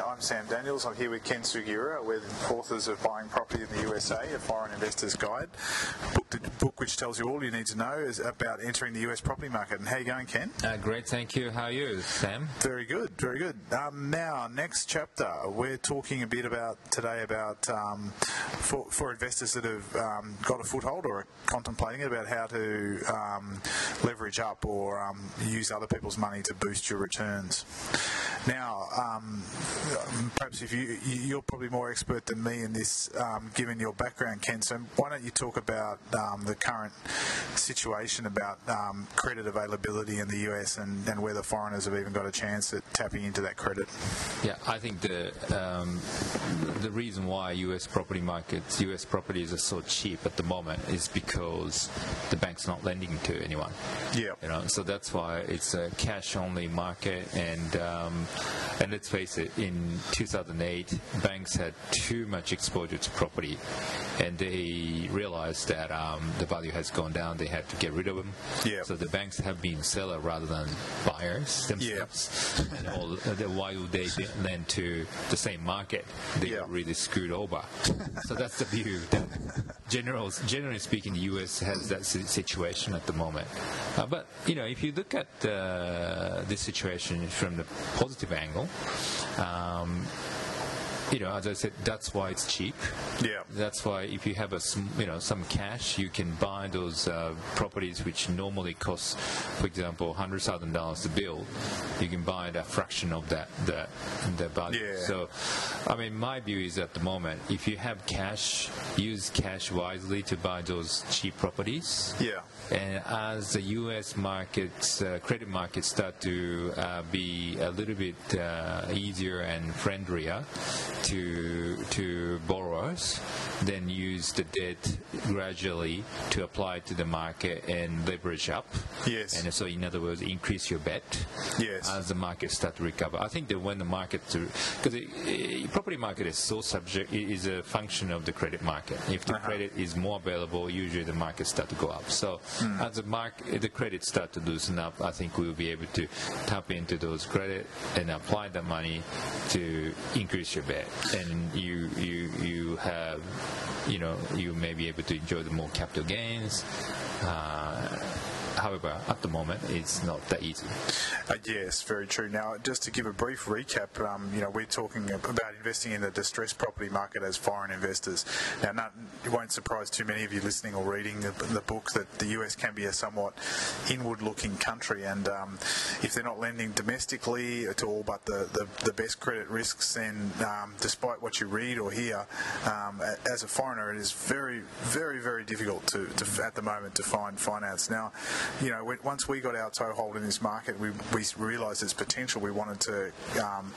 I'm Sam Daniels. I'm here with Ken Sugiura. We're the authors of Buying Property in the USA, a foreign investor's guide, book, the book which tells you all you need to know is about entering the US property market. And how you going, Ken? Uh, great, thank you. How are you, Sam? Very good, very good. Um, now, next chapter, we're talking a bit about today about um, for, for investors that have um, got a foothold or are contemplating it about how to um, leverage up or um, use other people's money to boost your returns. Now, um, perhaps if you you're probably more expert than me in this, um, given your background, Ken. So why don't you talk about um, the current situation about um, credit availability in the US and, and whether foreigners have even got a chance at tapping into that credit? Yeah, I think the um, the reason why U.S. property markets, U.S. properties are so cheap at the moment is because the bank's not lending to anyone. Yeah. You know, so that's why it's a cash-only market, and um, and let's face it, in 2008, banks had too much exposure to property, and they realized that um, the value has gone down. They had to get rid of them. Yeah. So the banks have been seller rather than buyers themselves. and all, the- why would they lend to the same market? They Yeah. really screwed over. so that's the view. That general, generally speaking, the U.S. has that situation at the moment. Uh, but you know, if you look at uh, this situation from the positive angle. Um, you know, as I said, that's why it's cheap. Yeah. That's why if you have a you know some cash, you can buy those uh, properties which normally cost, for example, hundred thousand dollars to build. You can buy a fraction of that that the value. Yeah. So, I mean, my view is at the moment, if you have cash, use cash wisely to buy those cheap properties. Yeah. And as the U.S. markets, uh, credit markets start to uh, be a little bit uh, easier and friendlier to to borrowers, then use the debt gradually to apply to the market and leverage up. Yes. And so, in other words, increase your bet Yes. as the market start to recover. I think that when the market, because the property market is so subject, it is a function of the credit market. If the Uh-huh. credit is more available, usually the market start to go up. So Hmm. as the market, the credit start to loosen up, I think we'll be able to tap into those credit and apply the money to increase your bet, and you you you have, you know, you may be able to enjoy the more capital gains. Uh, However, at the moment, it's not that easy. Uh, yes, very true. Now, just to give a brief recap, um, you know, we're talking about investing in the distressed property market as foreign investors. Now, not, it won't surprise too many of you listening or reading the, the book that the US can be a somewhat inward-looking country, and um, if they're not lending domestically to all but the, the, the best credit risks, then um, despite what you read or hear, um, as a foreigner, it is very, very, very difficult to, to at the moment to find finance. Now, you know, once we got our toehold in this market, we, we realised its potential. We wanted to um,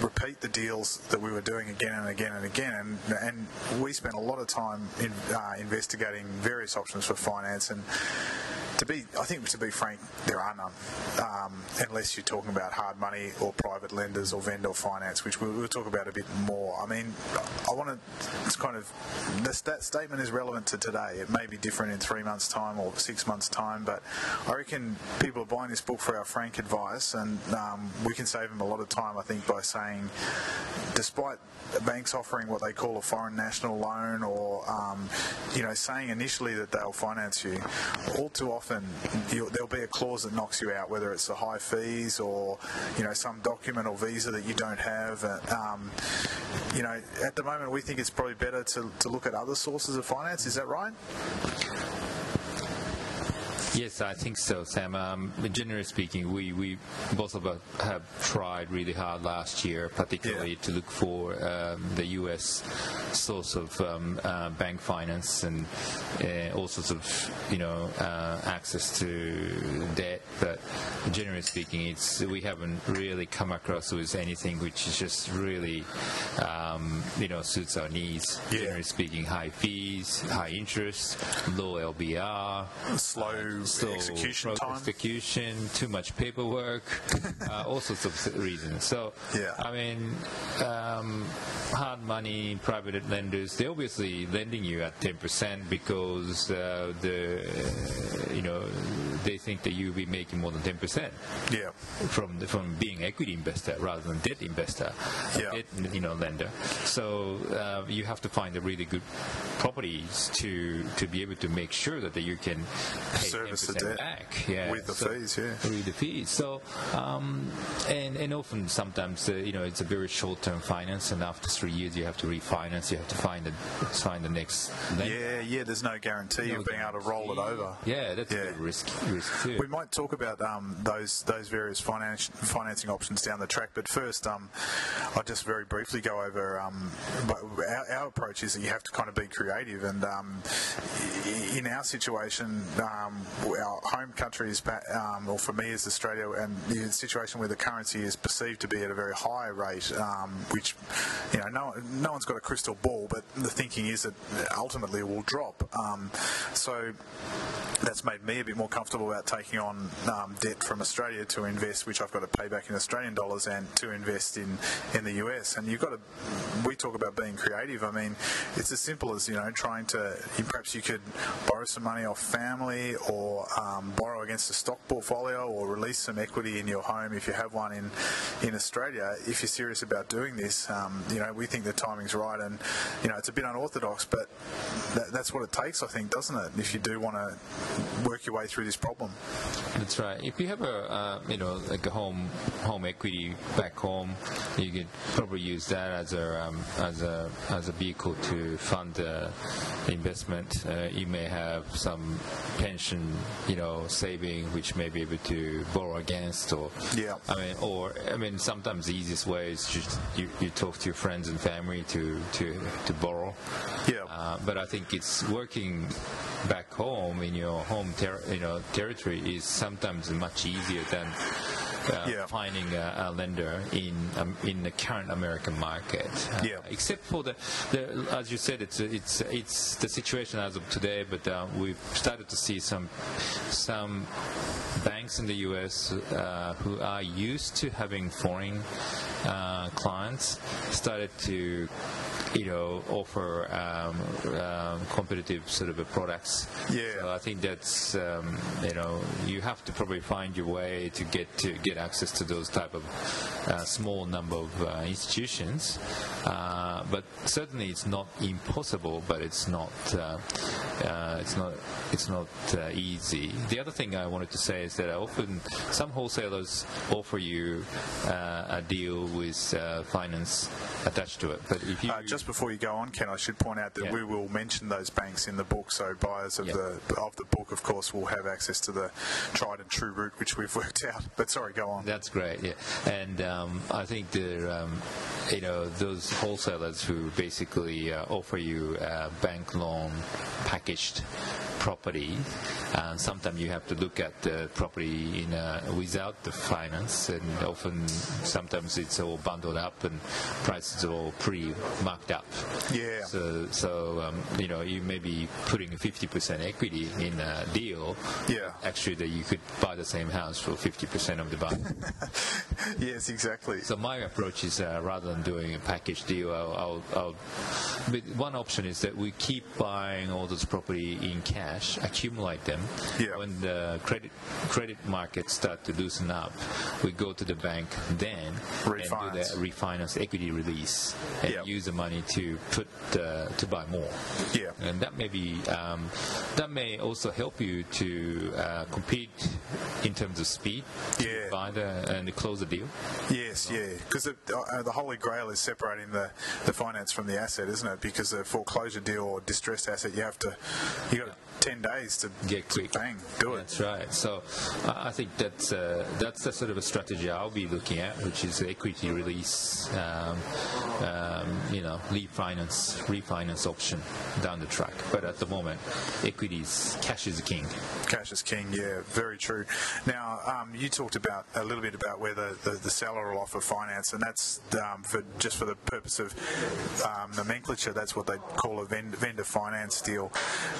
repeat the deals that we were doing again and again and again, and, and we spent a lot of time in, uh, investigating various options for finance and. To be, I think to be frank, there are none, um, unless you're talking about hard money or private lenders or vendor finance, which we'll, we'll talk about a bit more. I mean, I want to, kind of, this, that statement is relevant to today. It may be different in three months' time or six months' time, but I reckon people are buying this book for our frank advice, and um, we can save them a lot of time, I think, by saying, despite banks offering what they call a foreign national loan or, um, you know, saying initially that they'll finance you, all too often you, there'll be a clause that knocks you out, whether it's the high fees or, you know, some document or visa that you don't have. Uh, Um, you know, at the moment we think it's probably better to, to look at other sources of finance. Is that right? Yes, I think so, Sam. Um, generally speaking, we, we both of us have tried really hard last year, particularly Yeah. to look for um, the U.S. source of um, uh, bank finance and uh, all sorts of you know uh, access to debt. But generally speaking, it's we haven't really come across with anything which is just really um, you know suits our needs. Yeah. Generally speaking, high fees, high interest, low LVR Slow slow execution time. execution, too much paperwork, uh, all sorts of reasons. So, Yeah. I mean, um, hard money, private lenders, they're obviously lending you at 10% because uh, the, uh, you know, they think that you'll be making more than 10% Yeah. from the, from being equity investor rather than debt investor, Yeah. debt you know lender. So uh, you have to find the really good properties to to be able to make sure that you can pay Service the 10% debt back. Yeah, with the fees, yeah. With the fees. So um, and and often sometimes uh, you know it's a very short term finance, and after three years you have to refinance. You have to find the find the next lender. Yeah, yeah. There's no guarantee No of being able to roll it over. Yeah, that's Yeah. a bit risk too. We might talk about um, those those various finance, financing options down the track, but first, um, I'll just very briefly go over. Um, our, our approach is that you have to kind of be creative, and um, in our situation, um, our home country is, um, or for me, is Australia, and the situation where the currency is perceived to be at a very high rate, um, which you know, no, no one's got a crystal ball, but the thinking is that ultimately it will drop. So that's made me a bit more comfortable about taking on um, debt from Australia to invest, which I've got to pay back in Australian dollars, and to invest in in the US. And you've got to. We talk about being creative. I mean, it's as simple as you know trying to. Perhaps you could borrow some money off family, or um, borrow against a stock portfolio, or release some equity in your home if you have one in in Australia. If you're serious about doing this, um, you know we think the timing's right, and you know it's a bit unorthodox, but that, that's what it takes, I think, doesn't it? If you do want to work your way through this problem. That's right. If you have a uh, you know like a home home equity back home, you could probably use that as a um, as a as a vehicle to fund the investment. Uh, you may have some pension you know saving which may be able to borrow against, or Yeah. I mean, or I mean, sometimes the easiest way is just you, you talk to your friends and family to to to borrow. Yeah. Uh, but I think it's working back home in your home ter- you know territory is sometimes much easier than uh, Yeah. finding a, a lender in um, in the current American market. Uh, Yeah. Except for the, the as you said, it's it's it's the situation as of today. But uh, we've started to see some some banks in the U.S. Uh, who are used to having foreign uh, clients started to you know offer um, um, competitive sort of products. Yeah. So I think that's um, you know you have to probably find your way to get to get access to those type of uh, small number of uh, institutions. Uh, but certainly it's not impossible, but it's not uh, uh, it's not it's not uh, easy. The other thing I wanted to say is that often some wholesalers offer you uh, a deal with uh, finance attached to it, but if you just before you go on, Ken, I should point out that Yeah. we will mention those banks in the book. So buyers of the of the book, of course, will have access to the tried and true route which we've worked out. But sorry, go on. That's great, yeah. And um, I think the um, you know those wholesalers who basically uh, offer you a bank loan packaged property, and sometimes you have to look at the property in uh, without the finance, and often sometimes it's all bundled up and prices are all pre-marked up. Yeah. So so um, you know you may be putting 50% equity in a deal. Yeah. Actually, that you could buy the same house for 50% of the value. yes, exactly. So my approach is uh, rather than doing a package deal, I'll, I'll, I'll, but one option is that we keep buying all this property in cash, accumulate them. Yeah. When the credit credit markets start to loosen up, we go to the bank then and do Refinance. the refinance equity release and Yeah. use the money to put uh, to buy more. Yeah. And that may be um, that may also help you to uh, compete in terms of speed. to Yeah. Buy the and close the deal. Yes, yeah, because the, uh, the holy grail is separating the, the finance from the asset, isn't it? Because a foreclosure deal or distressed asset, you have to you got ten days to Get quick. bang do it. That's right. So I I think that's uh, that's the sort of a strategy I'll be looking at, which is equity release, um, um, you know, refinance refinance option down the track. But at the moment, equities, cash is king. Cash is king, yeah, very true. Now, um, you talked about a little bit about where the, the, seller will offer finance, and that's um, for just for the purpose of um, nomenclature. That's what they call a vend- vendor finance deal.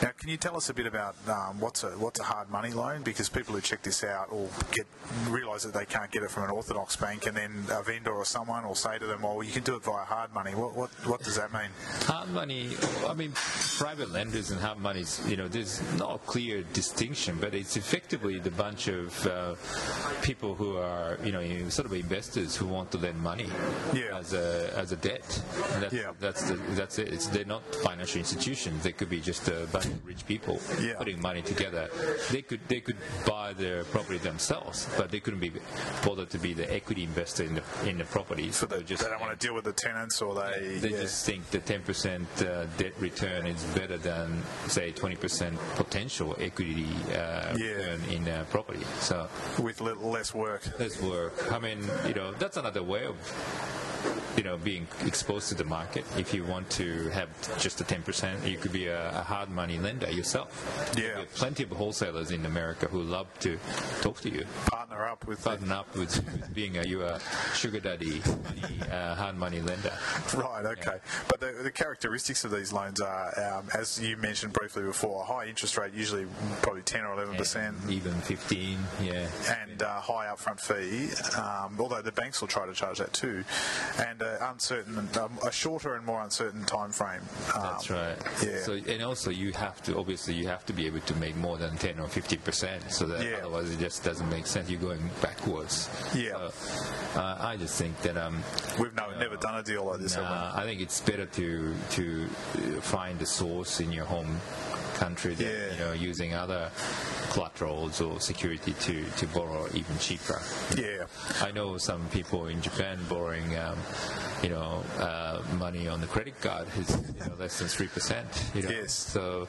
Now, can you tell us a bit about um, what's a what's a hard money loan? Because people who check this out will get realise that they can't get it from an orthodox bank, and then a vendor or someone will say to them, "Well, you can do it via hard money." What what what does that mean? Hard money. I mean, private lenders and hard money, you know, there's not a clear distinction, but it's effectively the bunch of uh, people who are, you know, sort of investors who want to lend money Yeah. as a as a debt. And that's, Yeah. that's the, that's it. It's, they're not financial institutions. They could be just a bunch of rich people Yeah. putting money together. They could they could buy their property themselves, but they couldn't be bothered to be the equity investor in the in the property. The, They just they don't want to deal with the tenants, or they. they just think the 10% uh, debt return is better than, say, 20% potential equity uh, Yeah. return in uh, property. So with little less work. let's work. I mean, you know, that's another way of, you know, being exposed to the market. If you want to have just a 10%, you could be a, a hard money lender yourself. Yeah. Plenty of wholesalers in America who love to talk to you. With. The, up with, with being a, you a sugar daddy, money, uh, hard money lender. Right, okay. But the, the characteristics of these loans are, um, as you mentioned briefly before, a high interest rate, usually probably 10 or 11%, Even 15, yeah. and uh, high upfront fee, um, although the banks will try to charge that too, and uh, uncertain, um, a shorter and more uncertain time frame. Um, That's right. yeah. So and also you have to obviously you have to be able to make more than 10 or 50 percent, so that Yeah. otherwise it just doesn't make sense. You're going backwards. Yeah. So, uh, I just think that um, We've no, never done a deal like this. uh, I think it's better to to uh, find the source in your home country than Yeah. you know using other collaterals or security to, to borrow even cheaper. Yeah. I know some people in Japan borrowing, um, you know, uh, money on the credit card is you know, less than three percent. You know? Yes. So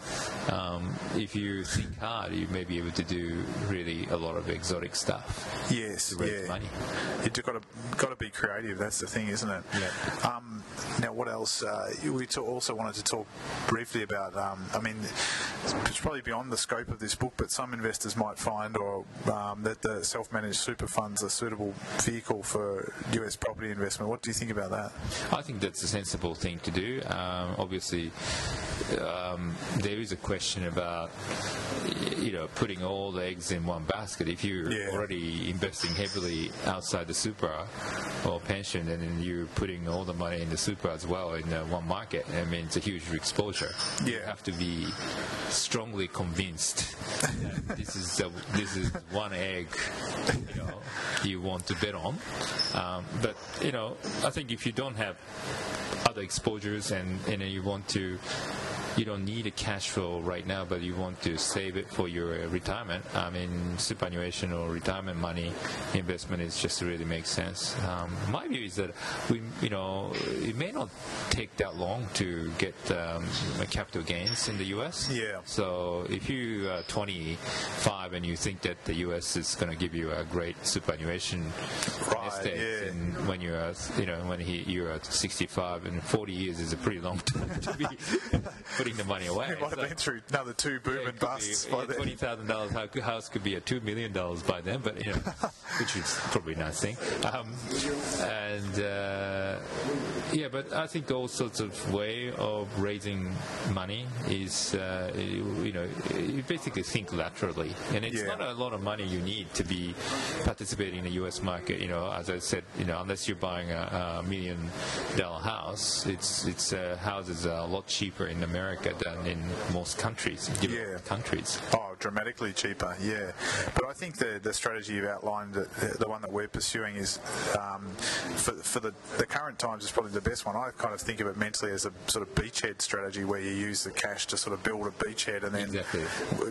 um, if you think hard, you may be able to do really a lot of exotic stuff Yes, yeah. money. You've got to got to be creative. That's the thing, isn't it? Yeah. Um, now, what else? Uh, we also wanted to talk briefly about. Um, I mean, it's probably beyond the scope of this book, but some investors might find, or um, that the self-managed super funds are a suitable vehicle for U.S. property investment. What do you think about that? I think that's a sensible thing to do. Um, obviously, um, there is a question about y- you know putting all the eggs in one basket. If you're Yeah. already investing heavily outside the super or pension, and then you're putting all the money in the super as well in uh, one market, I mean it's a huge exposure. You have to be strongly convinced that this is the, this is one egg you know you want to bet on. Um, but you know, I think if you don't have other exposures and, and you want to you don't need a cash flow right now but you want to save it for your uh, retirement i mean superannuation or retirement money investment is just really makes sense um, my view is that we you know it may not take that long to get um, capital gains in the us Yeah. so if you are 25 and you think that the us is going to give you a great superannuation Right, estate yeah. and when you're you know when he, you're 65 and 40 years is a pretty long time to be putting the money away. We might have So- been through another two boom yeah, and busts be, by yeah, then. Twenty thousand dollars house could be a two million dollars by then, but you know, which is probably a nice thing. Um, and uh, yeah, but I think all sorts of way of raising money is uh, you, know you basically think laterally, and it's Yeah. not a lot of money you need to be participating in the U.S. market. You know, as I said, you know, unless you're buying a, a million dollar house, it's it's uh, houses are a lot cheaper in America than in most countries, Yeah. countries. Oh, dramatically cheaper, yeah. But I think the, the strategy you've outlined, the, the one that we're pursuing, is um, for, for the, the current times is probably the best one. I kind of think of it mentally as a sort of beachhead strategy where you use the cash to sort of build a beachhead and then Exactly.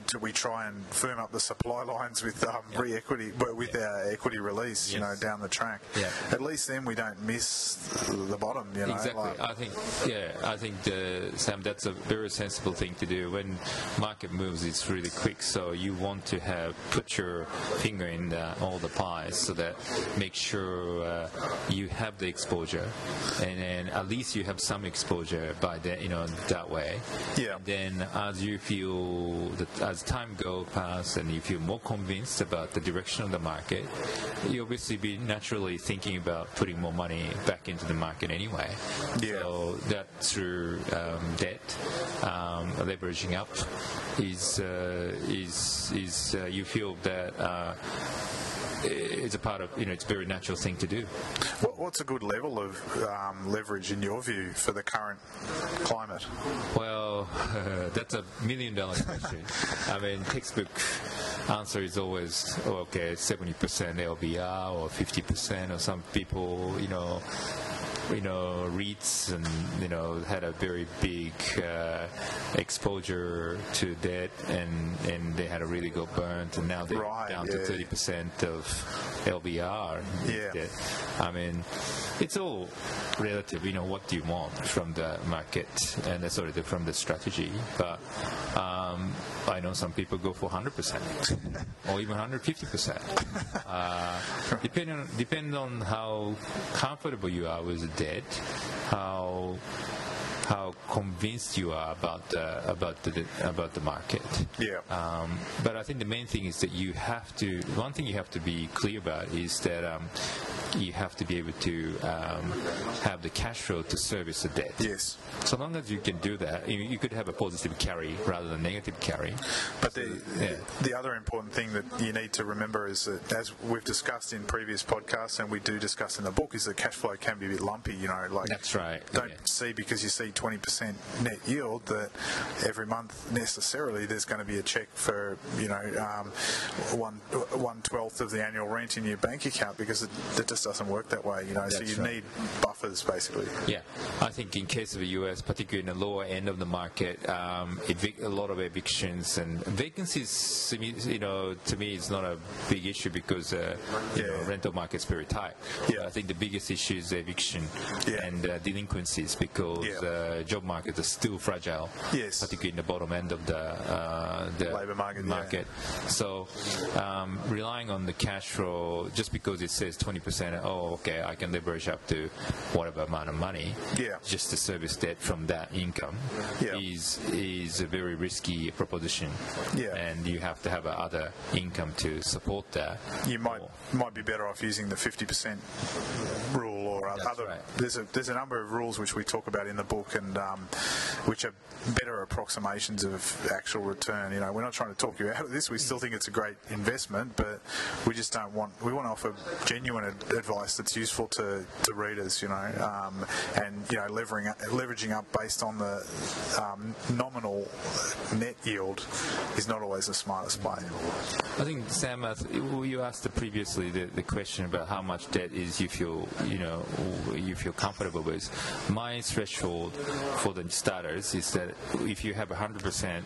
do we try and firm up the supply lines with um, re-equity, well, with our equity release, you know, down the track. Yeah. At least then we don't miss the bottom, you know. Exactly. like- I think, yeah, I think, the, Sam, that's a very sensible thing to do. When market moves, it's really quick, so you want to have put your finger in the, all the pies so that make sure uh, you have the exposure, and then at least you have some exposure by that, you know, that way. Yeah. And then as you feel that as time go past and you feel more convinced about the direction of the market, you obviously be naturally thinking about putting more money back into the market anyway. Yeah. So that through um, debt, um, leveraging up is uh, is is uh, you feel that. Uh, it's a part of you know it's a very natural thing to do. What, what's a good level of um, leverage in your view for the current climate? Well, that's a million dollar question. I mean, textbook answer is always oh, okay, 70% LVR or 50%, or some people, you know, you know, REITs and, you know, had a very big uh, exposure to debt and, and they had a really good burn and now they're Right, down yeah. to 30% of LVR. Yeah. debt. I mean, it's all relative, you know, what do you want from the market and uh, sorry, the- from the strategy. But um, I know some people go for 100% or even 150%. Uh, depending on, depend on how comfortable you are with the debt, how how convinced you are about the, about the about the market. Yeah. Um, but I think the main thing is that you have to. One thing you have to be clear about is that um, you have to be able to um, have the cash flow to service the debt. Yes. So long as you can do that, you, you could have a positive carry rather than negative carry. But the, Yeah. the other important thing that you need to remember is that, as we've discussed in previous podcasts, and we do discuss in the book, is that cash flow can be a bit lumpy. You know, like That's right, Don't yeah. see because you see 20% net yield that every month necessarily there's going to be a check for you know um, one one twelfth of the annual rent in your bank account because it, it just doesn't work that way. You know, so you right. need buffers basically. Yeah, I think in case of the U.S., particularly in the lower end of the market, um, evic- a lot of evictions and vacancies. to me- You know, to me, it's not a big issue because uh, you know, Yeah. rental market's very tight. Yeah. I think the biggest issue is eviction Yeah. and uh, delinquencies because Yeah. uh, job market is still fragile. Yes. particularly in the bottom end of the uh, the Labour market, yeah. So um, relying on the cash flow just because it says 20%, oh, okay, I can leverage up to whatever amount of money Yeah. just to service debt from that income Yeah. is is a very risky proposition. Yeah. And you have to have a other income to support that. You might Or- might be better off using the 50% rule or That's other. right. There's a there's a number of rules which we talk about in the book and um, which are better approximations of actual return. You know, we're not trying to talk you out of this. We still think it's a great investment, but we just don't want. We want to offer genuine ad- advice that's useful to, to readers. You know, um, and you know, leveraging leveraging up based on the um, nominal net yield is not always the smartest play. I think Sam, you asked previously the, the question about how much debt is you feel you know you feel comfortable with. My threshold for the starters is that if you have a hundred percent,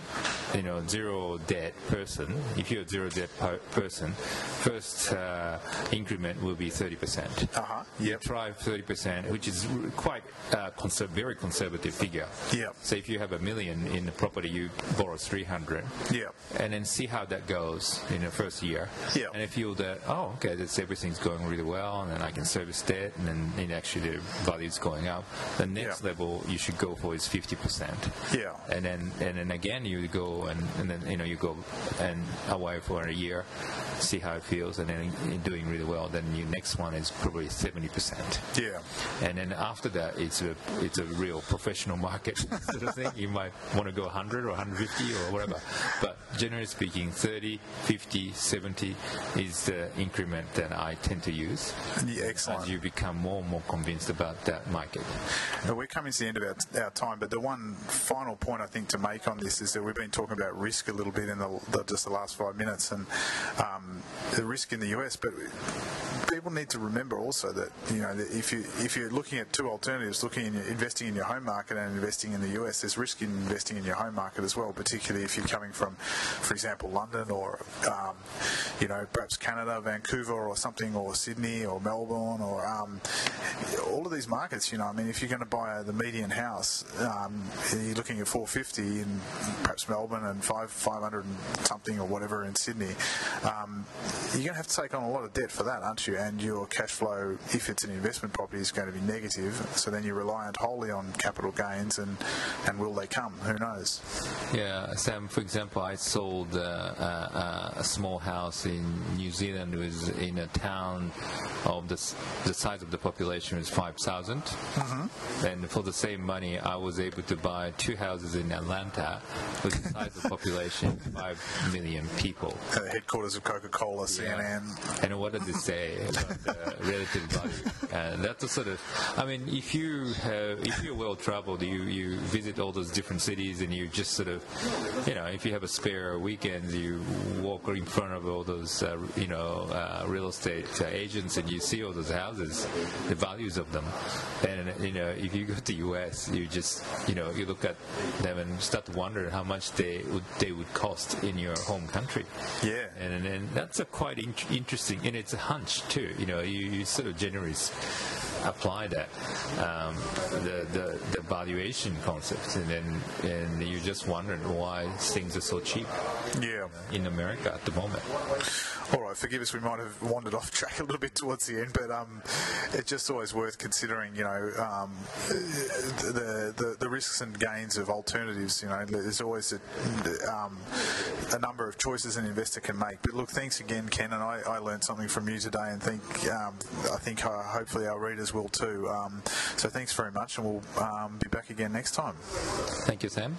you know, zero debt person, if you're a zero debt per- person, first uh, increment will be thirty percent. Uh-huh, You yep. try thirty percent, which is quite uh, conser- very conservative figure. Yep. So if you have a million in the property, you borrow three hundred Yeah. and then see how that goes in the first year. Yeah. And if you feel that, oh, okay, that's everything's going really well, and then I can service debt, and then it actually the value's going up. The next Yeah. level you should go for is 50%. Yeah. And then and then again you go and, and then you know you go and away for a year, see how it feels, and then you're doing really well. Then your next one is probably 70%. Yeah. And then after that, it's a it's a real professional market sort of thing. You might want to go 100 or 150 or whatever. But generally speaking, 30, 50, 70 is the increment that I tend to use Yeah, excellent. as you become more and more convinced about that market. We're coming to the end of our, our time, but the one final point I think to make on this is that we've been talking about risk a little bit in the, the, just the last five minutes, and um, the risk in the US. But people need to remember also that you know that if you if you're looking at two alternatives, looking in investing in your home market and investing in the US, there's risk in investing in your home market as well, particularly if you're coming from, for example, London or um, you know perhaps Canada, Vancouver or something, or Sydney or Melbourne or um, all of these markets. You know, I mean, if you're going to buy the median house, um, you're looking at 450 in perhaps Melbourne and five 500 and something or whatever in Sydney. Um, you're going to have to take on a lot of debt for that, aren't you? And your cash flow, if it's an investment property, is going to be negative. So then you're reliant wholly on capital gains, and and will they come? Who knows? Yeah, Sam. For example, I sold uh, uh, a small house in New Zealand. It was in a town of the the size of the population was five and for the same money, I was able to buy two houses in Atlanta with the size of population five million people. Uh, headquarters of Coca-Cola, CNN. And what did they say? about uh, relative value. And that's a sort of, I mean, if you have, if you're well traveled, you you visit all those different cities, and you just sort of, you know, if you have a spare weekend, you walk in front of all those, uh, you know, uh, real estate uh, agents, and you see all those houses, the values of them, and you know, if you go to the U.S., you just, you know, you look at them and start to wonder how much they would they would cost in your home country. Yeah. And, and that's a quite in- interesting, and it's a hunch too. You know, you, you sort of generally s- apply that um, the, the the valuation concept, and then and you just wonder why things are so cheap Yeah. in America at the moment. All right, forgive us, we might have wandered off track a little bit towards the end, but um, it's just always worth considering, you know, um, the, the the risks and gains of alternatives. You know, there's always a, um, a number of choices an investor can make. But look, thanks again, Ken, and I, I learned something from you today, and think um, I think uh, hopefully our readers will too. Um, so thanks very much, and we'll um, be back again next time. Thank you, Sam.